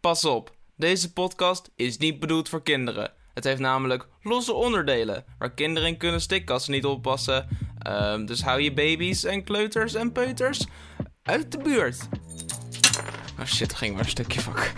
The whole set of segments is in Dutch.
Pas op, deze podcast is niet bedoeld voor kinderen. Het heeft namelijk losse onderdelen waar kinderen in kunnen ze niet oppassen. Ehm, dus hou je baby's en kleuters en peuters uit de buurt. Oh shit, ging maar een stukje vak.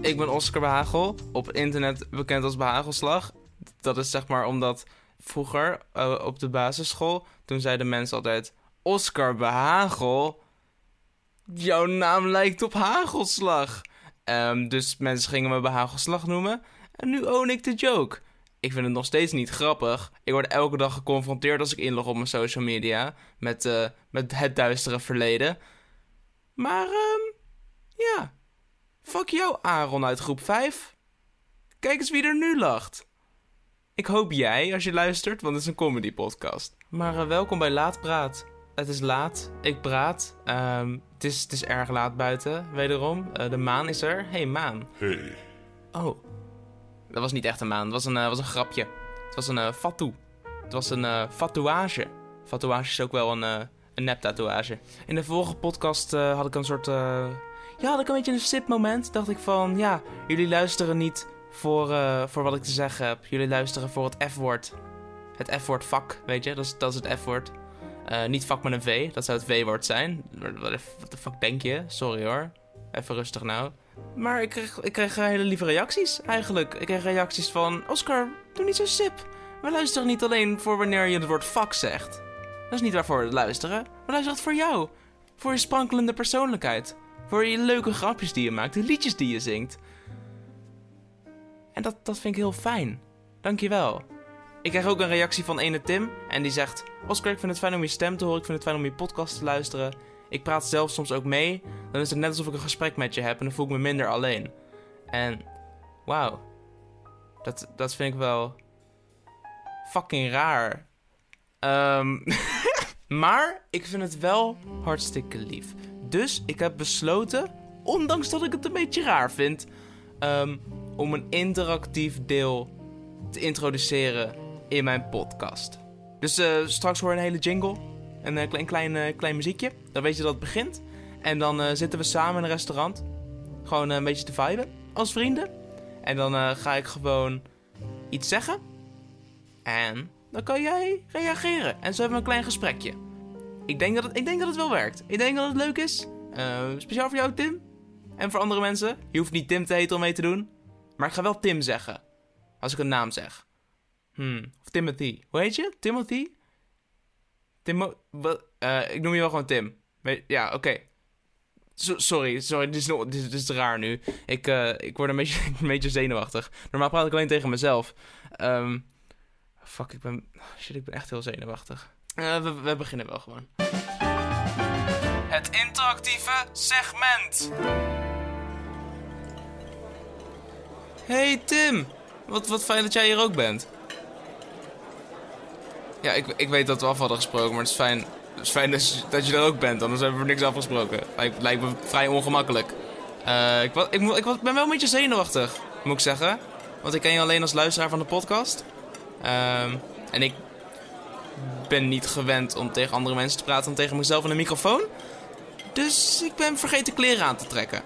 Ik ben Oscar Behagel, op internet bekend als Behagelslag. Dat is zeg maar omdat vroeger uh, op de basisschool, toen zeiden mensen altijd: Oscar Behagel, jouw naam lijkt op hagelslag. Um, dus mensen gingen me Behagelslag noemen. En nu own ik de joke. Ik vind het nog steeds niet grappig. Ik word elke dag geconfronteerd als ik inlog op mijn social media met, uh, met het duistere verleden. Maar, um, ja. Fuck jou, Aaron uit groep 5. Kijk eens wie er nu lacht. Ik hoop jij als je luistert, want het is een comedy podcast. Maar uh, welkom bij Laatpraat. Het is laat, ik praat. Um, het, is, het is erg laat buiten, wederom. Uh, de maan is er. Hey, maan. Hey. Oh, dat was niet echt een maan, het was een, uh, was een grapje. Het was een fatou. Het was een fatouage. Fatouage is ook wel een, een nep-tatoeage. In de vorige podcast had ik een soort... ja, had ik een beetje een sip-moment. Dacht ik van, ja, jullie luisteren niet voor, voor wat ik te zeggen heb. Jullie luisteren voor het F-woord. Het F-woord vak, weet je, dat is, dat is het F-woord. niet vak met een V, dat zou het V-woord zijn. Wat de fuck denk je? Sorry hoor. Even rustig nou. Maar ik kreeg, ik kreeg hele lieve reacties eigenlijk. Ik kreeg reacties van: Oscar, doe niet zo sip. We luisteren niet alleen voor wanneer je het woord fuck zegt. Dat is niet waarvoor we luisteren. We luisteren voor jou. Voor je sprankelende persoonlijkheid. Voor je leuke grapjes die je maakt, de liedjes die je zingt. En dat, dat vind ik heel fijn. Dankjewel. Ik krijg ook een reactie van ene Tim. En die zegt: Oscar, ik vind het fijn om je stem te horen. Ik vind het fijn om je podcast te luisteren. Ik praat zelf soms ook mee. Dan is het net alsof ik een gesprek met je heb en dan voel ik me minder alleen. En wauw. Dat, dat vind ik wel fucking raar. Um, maar ik vind het wel hartstikke lief. Dus ik heb besloten, ondanks dat ik het een beetje raar vind, um, om een interactief deel te introduceren in mijn podcast. Dus uh, straks hoor je een hele jingle. Een, een klein, klein, uh, klein muziekje. Dan weet je dat het begint. En dan zitten we samen in een restaurant. Gewoon een beetje te viben. Als vrienden. En dan ga ik gewoon iets zeggen. En dan kan jij reageren. En zo hebben we een klein gesprekje. Ik denk dat het, ik denk dat het wel werkt. Ik denk dat het leuk is. speciaal voor jou, Tim. En voor andere mensen. Je hoeft niet Tim te heten om mee te doen. Maar ik ga wel Tim zeggen. Als ik een naam zeg. Hmm. Of Timothy. Hoe heet je? Timothy? Tim... Uh, ik noem je wel gewoon Tim. Ja, oké. Sorry, sorry, dit is, is, raar nu. Ik, uh, ik word een beetje, een beetje zenuwachtig. Normaal praat ik alleen tegen mezelf. Um, fuck, ik ben... Shit, ik ben echt heel zenuwachtig. Uh, we, we beginnen wel gewoon. Het interactieve segment. Hey Tim, wat, wat fijn dat jij hier ook bent. Ja, ik, ik weet dat we af hadden gesproken, maar het is fijn, het is fijn dat, je, er ook bent. Anders hebben we niks afgesproken. Lijkt, lijkt me vrij ongemakkelijk. Uh, ik, ik, ik, ik, ben wel een beetje zenuwachtig, moet ik zeggen. Want ik ken je alleen als luisteraar van de podcast. Um, en ik ben niet gewend om tegen andere mensen te praten dan tegen mezelf in een microfoon. Dus ik ben vergeten kleren aan te trekken.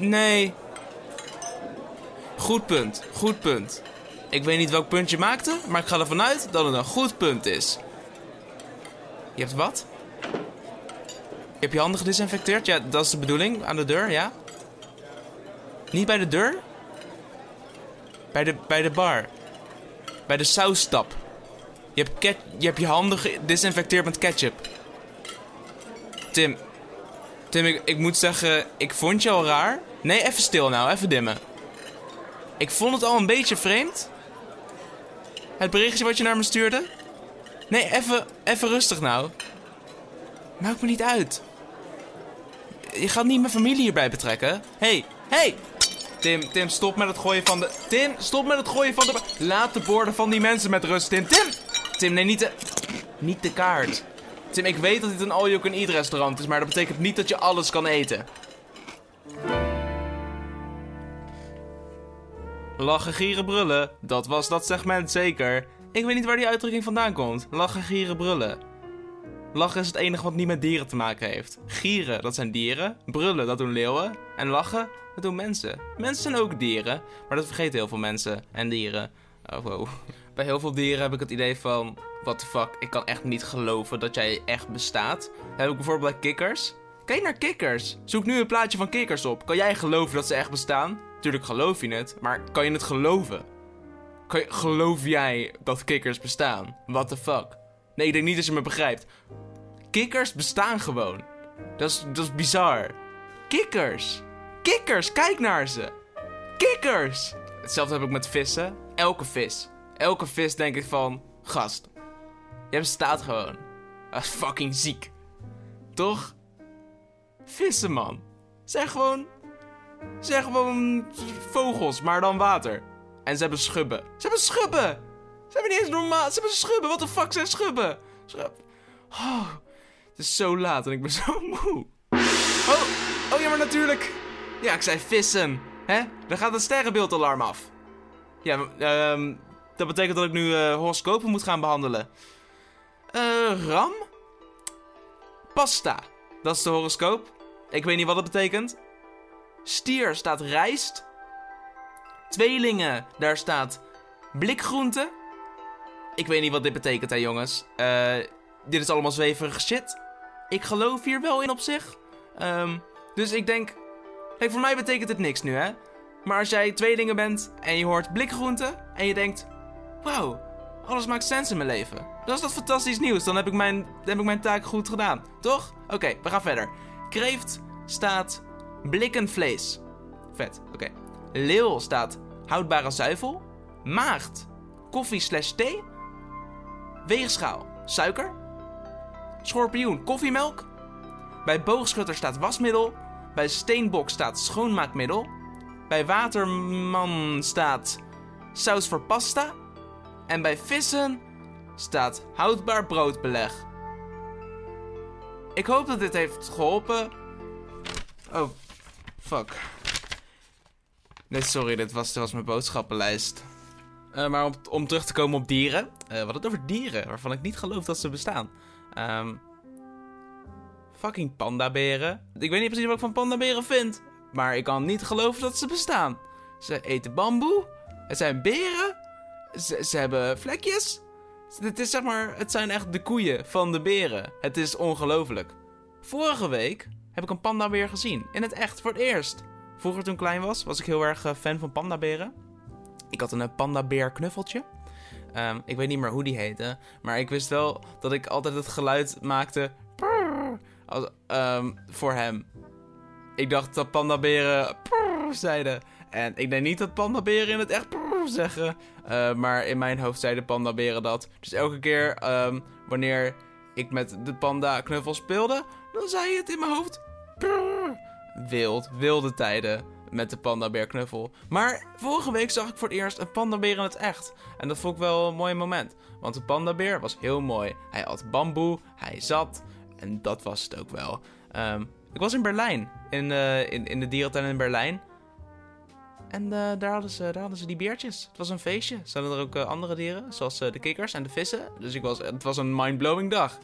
Nee. Goed punt, goed punt. Ik weet niet welk punt je maakte, maar ik ga ervan uit dat het een goed punt is. Je hebt wat? Je hebt je handen gedesinfecteerd? Ja, dat is de bedoeling. Aan de deur, ja? Niet bij de deur? Bij de, bij de bar. Bij de sausstap. Je hebt, je hebt je handen gedesinfecteerd met ketchup. Tim. Tim, ik, moet zeggen, ik vond je al raar. Nee, even stil nou, even dimmen. Ik vond het al een beetje vreemd. Het berichtje wat je naar me stuurde? Nee, even, even rustig nou. Maakt me niet uit. Je gaat niet mijn familie hierbij betrekken. hey, hey! Tim, Tim, stop met het gooien van de... Tim, stop met het gooien van de... Laat de borden van die mensen met rust, Tim. Tim! Tim, nee, niet de... Niet de kaart. Tim, ik weet dat dit een all-you-can-eat restaurant is, maar dat betekent niet dat je alles kan eten. Lachen, gieren, brullen. Dat was dat segment zeker. Ik weet niet waar die uitdrukking vandaan komt. Lachen, gieren, brullen. Lachen is het enige wat niet met dieren te maken heeft. Gieren, dat zijn dieren. Brullen, dat doen leeuwen. En lachen, dat doen mensen. Mensen zijn ook dieren, maar dat vergeten heel veel mensen en dieren. Oh, wow. Bij heel veel dieren heb ik het idee van... What the fuck, ik kan echt niet geloven dat jij echt bestaat. Heb ik bijvoorbeeld bij kikkers. Kijk naar kikkers. Zoek nu een plaatje van kikkers op. Kan jij geloven dat ze echt bestaan? Tuurlijk geloof je het, maar kan je het geloven? Kan geloof jij dat kikkers bestaan? What the fuck? Nee, ik denk niet dat je me begrijpt. Kikkers bestaan gewoon. Dat is, dat is bizar. Kikkers. Kikkers, kijk naar ze. Kikkers. Hetzelfde heb ik met vissen. Elke vis. Elke vis denk ik van, gast. Je bestaat gewoon. Dat is fucking ziek. Toch? Vissen, man. Zijn gewoon... Zijn gewoon vogels, maar dan water. En ze hebben schubben. Ze hebben schubben! Ze hebben niet eens normaal. Ze hebben schubben. Wat de fuck zijn schubben? Schub. Oh, het is zo laat en ik ben zo moe. Oh, oh ja, maar natuurlijk. Ja, ik zei vissen. Hè? Dan gaat het sterrenbeeldalarm af. Ja, ehm dat betekent dat ik nu uh, horoscopen moet gaan behandelen. Eh, ram? Pasta. Dat is de horoscoop. Ik weet niet wat dat betekent. Stier staat rijst. Tweelingen, daar staat blikgroente. Ik weet niet wat dit betekent, hè, jongens. Uh, dit is allemaal zweverige shit. Ik geloof hier wel in op zich. Um, dus ik denk. Kijk, voor mij betekent het niks nu, hè? Maar als jij tweelingen bent en je hoort blikgroente en je denkt: Wauw, alles maakt sens in mijn leven. Dat is dat fantastisch nieuws. Dan heb ik mijn, heb ik mijn taak goed gedaan. Toch? Oké, we gaan verder. Kreeft staat blikkenvlees. Vet, oké. Leeuw staat houdbare zuivel. Maagd, koffie slash thee. Weegschaal, suiker. Schorpioen, koffiemelk. Bij boogschutter staat wasmiddel. Bij steenbok staat schoonmaakmiddel. Bij waterman staat saus voor pasta. En bij vissen staat houdbaar broodbeleg. Ik hoop dat dit heeft geholpen. Oh, fuck. Nee, sorry, dit was, mijn boodschappenlijst. Uh, maar om, om, terug te komen op dieren. We hadden het over dieren waarvan ik niet geloof dat ze bestaan. Um, fucking pandaberen. Ik weet niet precies wat ik van pandaberen vind. Maar ik kan niet geloven dat ze bestaan. Ze eten bamboe. Het zijn beren. Ze, hebben vlekjes. Het is zeg maar, het zijn echt de koeien van de beren. Het is ongelooflijk. Vorige week heb ik een pandabeer gezien. In het echt, voor het eerst. Vroeger toen ik klein was, was ik heel erg eh, fan van pandaberen. Ik had een eh, pandabeer knuffeltje. Um, ik weet niet meer hoe die heette. Maar ik wist wel dat ik altijd het geluid maakte. Als, um, voor hem. Ik dacht dat pandaberen zeiden. En ik denk niet dat pandaberen in het echt zeggen. Uh, maar in mijn hoofd zeiden pandaberen dat. Dus elke keer um, wanneer ik met de panda knuffel speelde, dan zei het in mijn hoofd. Wild, wilde tijden met de pandabeer knuffel. Maar vorige week zag ik voor het eerst een pandabeer in het echt. En dat vond ik wel een mooi moment. Want de pandabeer was heel mooi. Hij had bamboe, hij zat. En dat was het ook wel. Um, ik was in Berlijn. In, uh, in, in de dierentuin in Berlijn. En uh, daar, hadden ze, daar hadden ze die beertjes. Het was een feestje. Zaten er ook uh, andere dieren, zoals de kikkers en de vissen. Dus ik was, het was een mindblowing dag.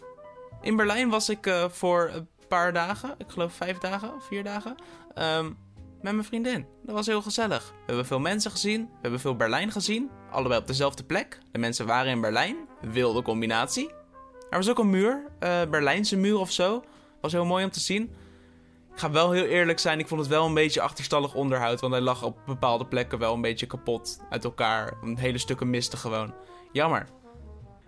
In Berlijn was ik voor een paar dagen, ik geloof vijf dagen, vier dagen, um, met mijn vriendin. Dat was heel gezellig. We hebben veel mensen gezien, we hebben veel Berlijn gezien. Allebei op dezelfde plek. De mensen waren in Berlijn. Wilde combinatie. Er was ook een muur, Berlijnse muur of zo. Was heel mooi om te zien. Ik ga wel heel eerlijk zijn, ik vond het wel een beetje achterstallig onderhoud. Want hij lag op bepaalde plekken wel een beetje kapot uit elkaar. Een hele stukken misten gewoon. Jammer.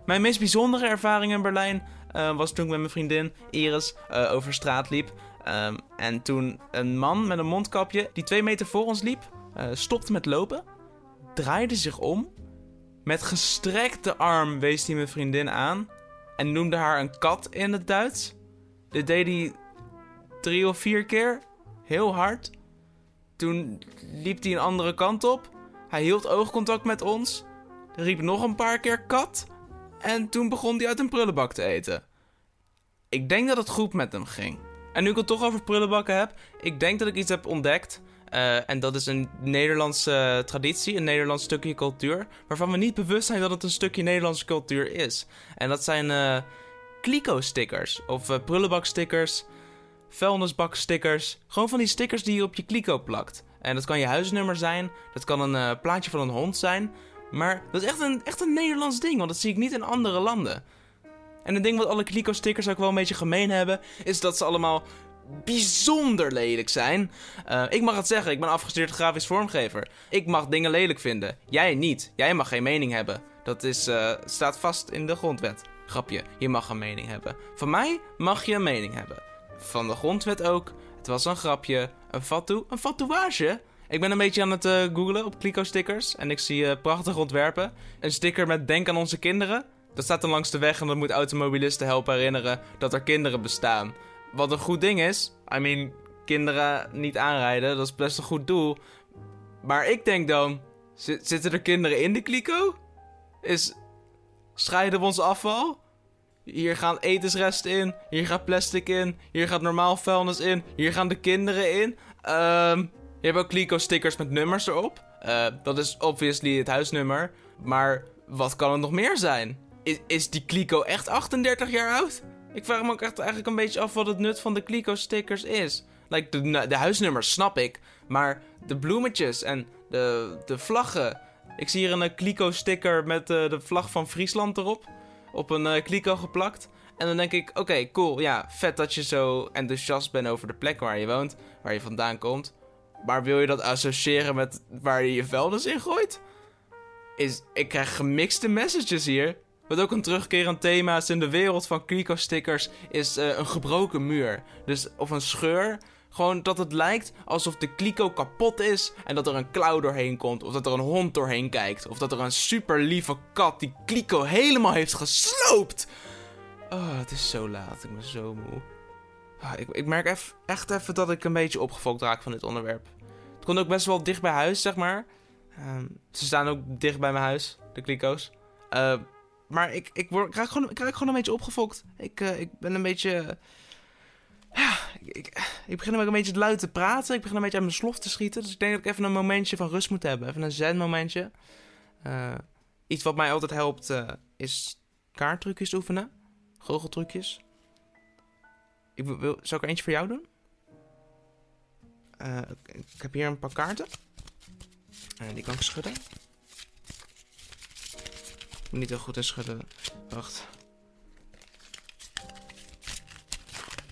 Mijn meest bijzondere ervaring in Berlijn uh, was toen ik met mijn vriendin Iris uh, over straat liep. Um, en toen een man met een mondkapje die twee meter voor ons liep, uh, stopte met lopen, draaide zich om. Met gestrekte arm wees hij mijn vriendin aan en noemde haar een kat in het Duits. Dit deed hij drie of vier keer, heel hard. Toen liep hij een andere kant op. Hij hield oogcontact met ons, riep nog een paar keer kat. En toen begon hij uit een prullenbak te eten. Ik denk dat het goed met hem ging. En nu ik het toch over prullenbakken heb, ik denk dat ik iets heb ontdekt. Eh, en dat is een Nederlandse traditie, een Nederlands stukje cultuur, waarvan we niet bewust zijn dat het een stukje Nederlandse cultuur is. En dat zijn uh, Kliko-stickers, of uh, prullenbak-stickers, vuilnisbak-stickers. Gewoon van die stickers die je op je Kliko plakt. En dat kan je huisnummer zijn, dat kan een plaatje van een hond zijn. Maar dat is echt een, echt een Nederlands ding, want dat zie ik niet in andere landen. En een ding wat alle Kliko-stickers ook wel een beetje gemeen hebben, is dat ze allemaal bijzonder lelijk zijn. Uh, ik mag het zeggen, ik ben afgestudeerd grafisch vormgever. Ik mag dingen lelijk vinden. Jij niet. Jij mag geen mening hebben. Dat is, uh, staat vast in de grondwet. Grapje, je mag een mening hebben. Van mij mag je een mening hebben. Van de grondwet ook. Het was een grapje. Een fatu, een fatouage. Ik ben een beetje aan het uh, googlen op Kliko-stickers. En ik zie prachtige ontwerpen. Een sticker met denk aan onze kinderen. Dat staat dan langs de weg en dat moet automobilisten helpen herinneren dat er kinderen bestaan. Wat een goed ding is. I mean, kinderen niet aanrijden, dat is best een goed doel. Maar ik denk dan, zitten er kinderen in de kliko? Is, scheiden we ons afval? Hier gaan etensresten in, hier gaat plastic in, hier gaat normaal vuilnis in, hier gaan de kinderen in. Um, je hebt ook kliko-stickers met nummers erop. Uh, dat is obviously het huisnummer. Maar wat kan het nog meer zijn? Is, is die kliko echt 38 jaar oud? Ik vraag me ook echt eigenlijk een beetje af wat het nut van de Kliko-stickers is. Like, de, de huisnummers snap ik, maar de bloemetjes en de, de vlaggen. Ik zie hier een Kliko-sticker met uh, de vlag van Friesland erop. Op een uh, Kliko geplakt. En dan denk ik, oké, cool, ja, vet dat je zo enthousiast bent over de plek waar je woont, waar je vandaan komt. Maar wil je dat associëren met waar je je vuilnis in gooit? Is, ik krijg gemixte messages hier. Wat ook een terugkerend thema is in de wereld van Kliko-stickers is uh, een gebroken muur. Dus of een scheur. Gewoon dat het lijkt alsof de Kliko kapot is en dat er een klauw doorheen komt. Of dat er een hond doorheen kijkt. Of dat er een super lieve kat die Kliko helemaal heeft gesloopt. Oh, het is zo laat. Ik ben zo moe. Oh, ik, ik, merk echt even dat ik een beetje opgefokt raak van dit onderwerp. Het komt ook best wel dicht bij huis, zeg maar. Uh, ze staan ook dicht bij mijn huis, de Kliko's. Uh, maar ik, ik, word, ik, raak gewoon, ik raak gewoon een beetje opgefokt. Ik, uh, ik ben een beetje... Ja, ik, ik, begin een beetje luid te praten. Ik begin een beetje aan mijn slof te schieten. Dus ik denk dat ik even een momentje van rust moet hebben. Even een zen-momentje. Uh, iets wat mij altijd helpt uh, is kaarttrucjes oefenen. Goocheltrucjes. Ik wil, zou ik er eentje voor jou doen? Uh, ik heb hier een paar kaarten. die kan ik schudden niet heel goed in schudden. Wacht.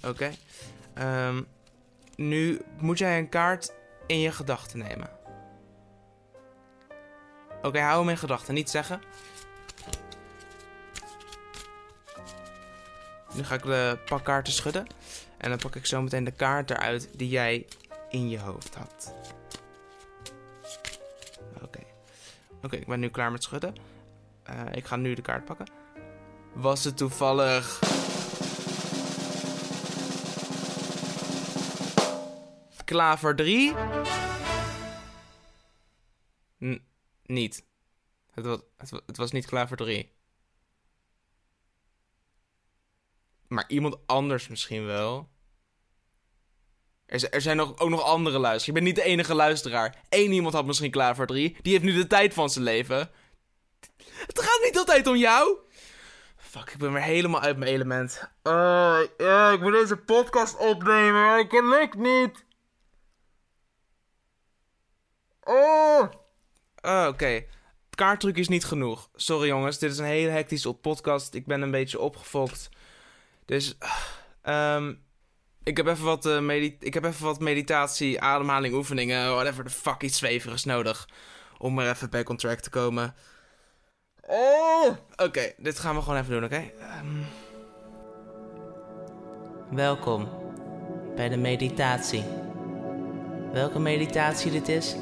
Oké. Um, nu moet jij een kaart in je gedachten nemen. Oké, hou hem in gedachten. Niet zeggen. Nu ga ik de pak kaarten schudden. En dan pak ik zo meteen de kaart eruit die jij in je hoofd had. Oké. Oké, ik ben nu klaar met schudden. Uh, ik ga nu de kaart pakken. Was het toevallig... Klaver 3? N niet. Het was, het, het was niet Klaver 3. Maar iemand anders misschien wel. Er, er zijn nog, ook nog andere luisteraars. Je bent niet de enige luisteraar. Eén iemand had misschien Klaver 3. Die heeft nu de tijd van zijn leven. Het gaat niet altijd om jou. Fuck, ik ben weer helemaal uit mijn element. Ja, ik moet deze podcast opnemen, het lukt niet. Oh. oh Oké. Het kaarttruc is niet genoeg. Sorry jongens, dit is een hele hectische podcast. Ik ben een beetje opgefokt. Dus, um, ik heb even wat, uh, ik heb even wat meditatie, ademhaling, oefeningen, whatever the fuck, iets zweverigs nodig. Om er even bij contract te komen. Oh! Oké, dit gaan we gewoon even doen, oké? Ehm. Welkom bij de meditatie. Welke meditatie dit is,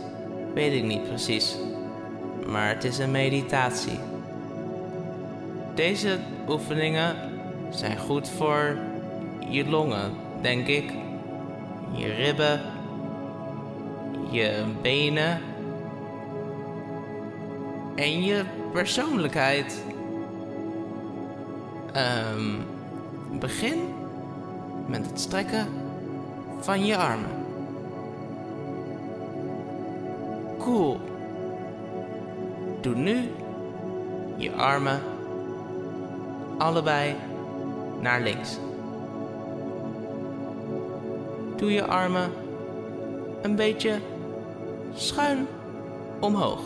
weet ik niet precies. Maar het is een meditatie. Deze oefeningen zijn goed voor je longen, denk ik. Je ribben, je benen en je persoonlijkheid. Um, begin met het strekken van je armen. Cool. Doe nu je armen allebei naar links. Doe je armen een beetje schuin omhoog.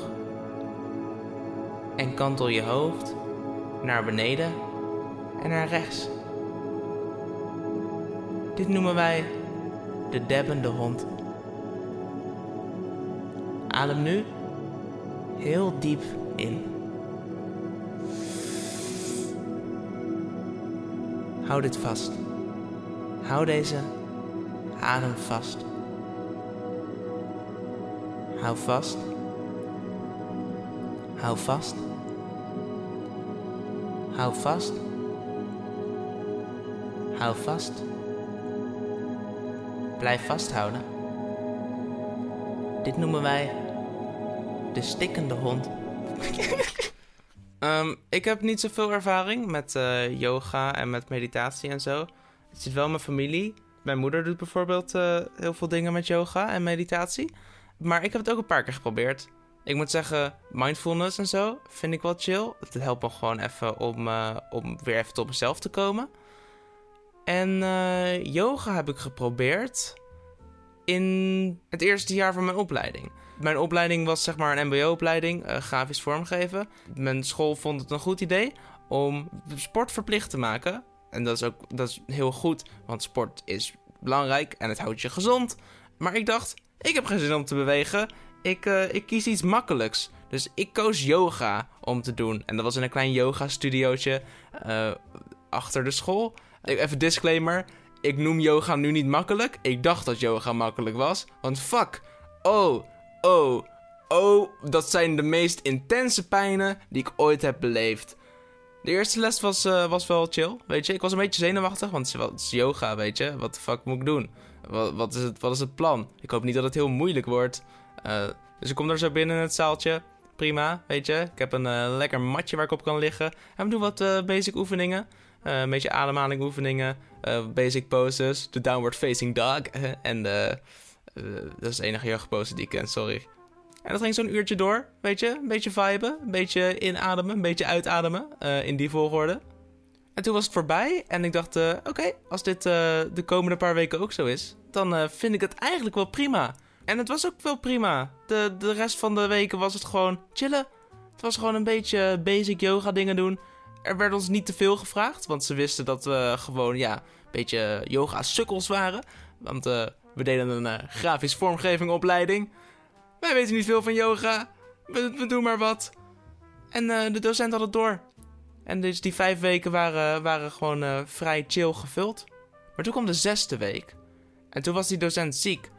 En kantel je hoofd naar beneden en naar rechts. Dit noemen wij de debbende hond. Adem nu heel diep in. Hou dit vast. Hou deze adem vast. Hou vast. Hou vast. Hou vast. Hou vast. Blijf vasthouden. Dit noemen wij de stikkende hond. Ehm, ik heb niet zoveel ervaring met eh, yoga en met meditatie en zo. Het zit wel in mijn familie. Mijn moeder doet bijvoorbeeld eh, heel veel dingen met yoga en meditatie. Maar ik heb het ook een paar keer geprobeerd. Ik moet zeggen, mindfulness en zo vind ik wel chill. Het helpt me gewoon even om, uh, om weer even tot mezelf te komen. En yoga heb ik geprobeerd in het eerste jaar van mijn opleiding. Mijn opleiding was zeg maar een mbo-opleiding, uh, grafisch vormgeven. Mijn school vond het een goed idee om sport verplicht te maken. En dat is ook dat is heel goed, want sport is belangrijk en het houdt je gezond. Maar ik dacht, ik heb geen zin om te bewegen. Ik, uh, ik kies iets makkelijks. Dus ik koos yoga om te doen. En dat was in een klein yoga-studiootje uh, achter de school. Even disclaimer. Ik noem yoga nu niet makkelijk. Ik dacht dat yoga makkelijk was. Want fuck. Oh, oh, oh. Dat zijn de meest intense pijnen die ik ooit heb beleefd. De eerste les was, uh, was wel chill, weet je. Ik was een beetje zenuwachtig, want het is yoga, weet je. Wat de fuck moet ik doen? Wat, wat, is, het, wat is het plan? Ik hoop niet dat het heel moeilijk wordt. Uh, dus ik kom daar zo binnen in het zaaltje. Prima, weet je. Ik heb een uh, lekker matje waar ik op kan liggen. En we doen wat basic oefeningen. Een beetje ademhaling oefeningen. basic poses. De downward facing dog. en de... dat is de enige yoga-pose die ik ken, sorry. En dat ging zo'n uurtje door, weet je. Een beetje viben, een beetje inademen, een beetje uitademen. In die volgorde. En toen was het voorbij en ik dacht, oké, als dit de komende paar weken ook zo is, dan vind ik het eigenlijk wel prima. En het was ook wel prima. De, de rest van de weken was het gewoon chillen. Het was gewoon een beetje basic yoga dingen doen. Er werd ons niet te veel gevraagd, want ze wisten dat we gewoon, ja, een beetje yoga sukkels waren. Want we deden een grafisch vormgeving opleiding. Wij weten niet veel van yoga. We, doen maar wat. En uh, de docent had het door. En dus die vijf weken waren, waren gewoon vrij chill gevuld. Maar toen kwam de zesde week. En toen was die docent ziek.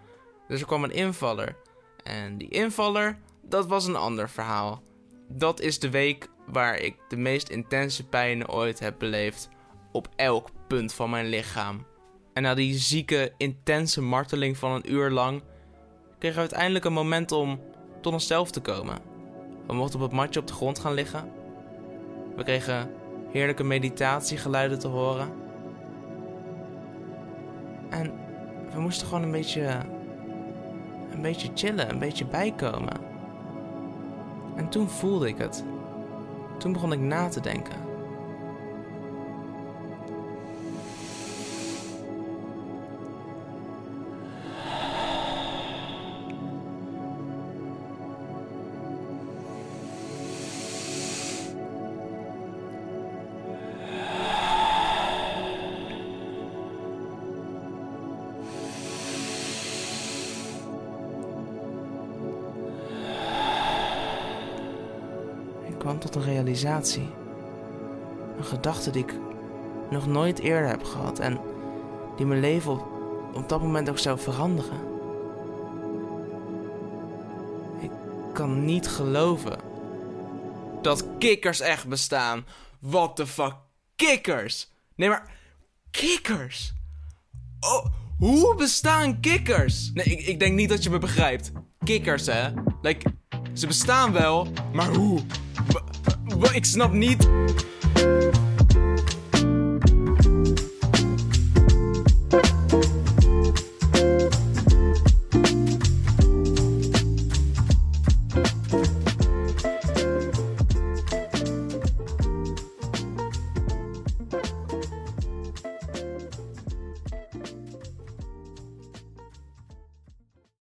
Dus er kwam een invaller. En die invaller, dat was een ander verhaal. Dat is de week waar ik de meest intense pijn ooit heb beleefd. Op elk punt van mijn lichaam. En na die zieke, intense marteling van een uur lang kregen we uiteindelijk een moment om tot onszelf te komen. We mochten op het matje op de grond gaan liggen. We kregen heerlijke meditatiegeluiden te horen. En we moesten gewoon een beetje. een beetje chillen, een beetje bijkomen. En toen voelde ik het. Toen begon ik na te denken. Tot een realisatie. Een gedachte die ik nog nooit eerder heb gehad en die mijn leven op, op dat moment ook zou veranderen. Ik kan niet geloven dat kikkers echt bestaan. What the fuck? Kikkers! Nee, maar kikkers! Oh, hoe bestaan kikkers? Nee, ik, ik denk niet dat je me begrijpt. Kikkers, hè? Like, ze bestaan wel, maar hoe? Ik snap niet.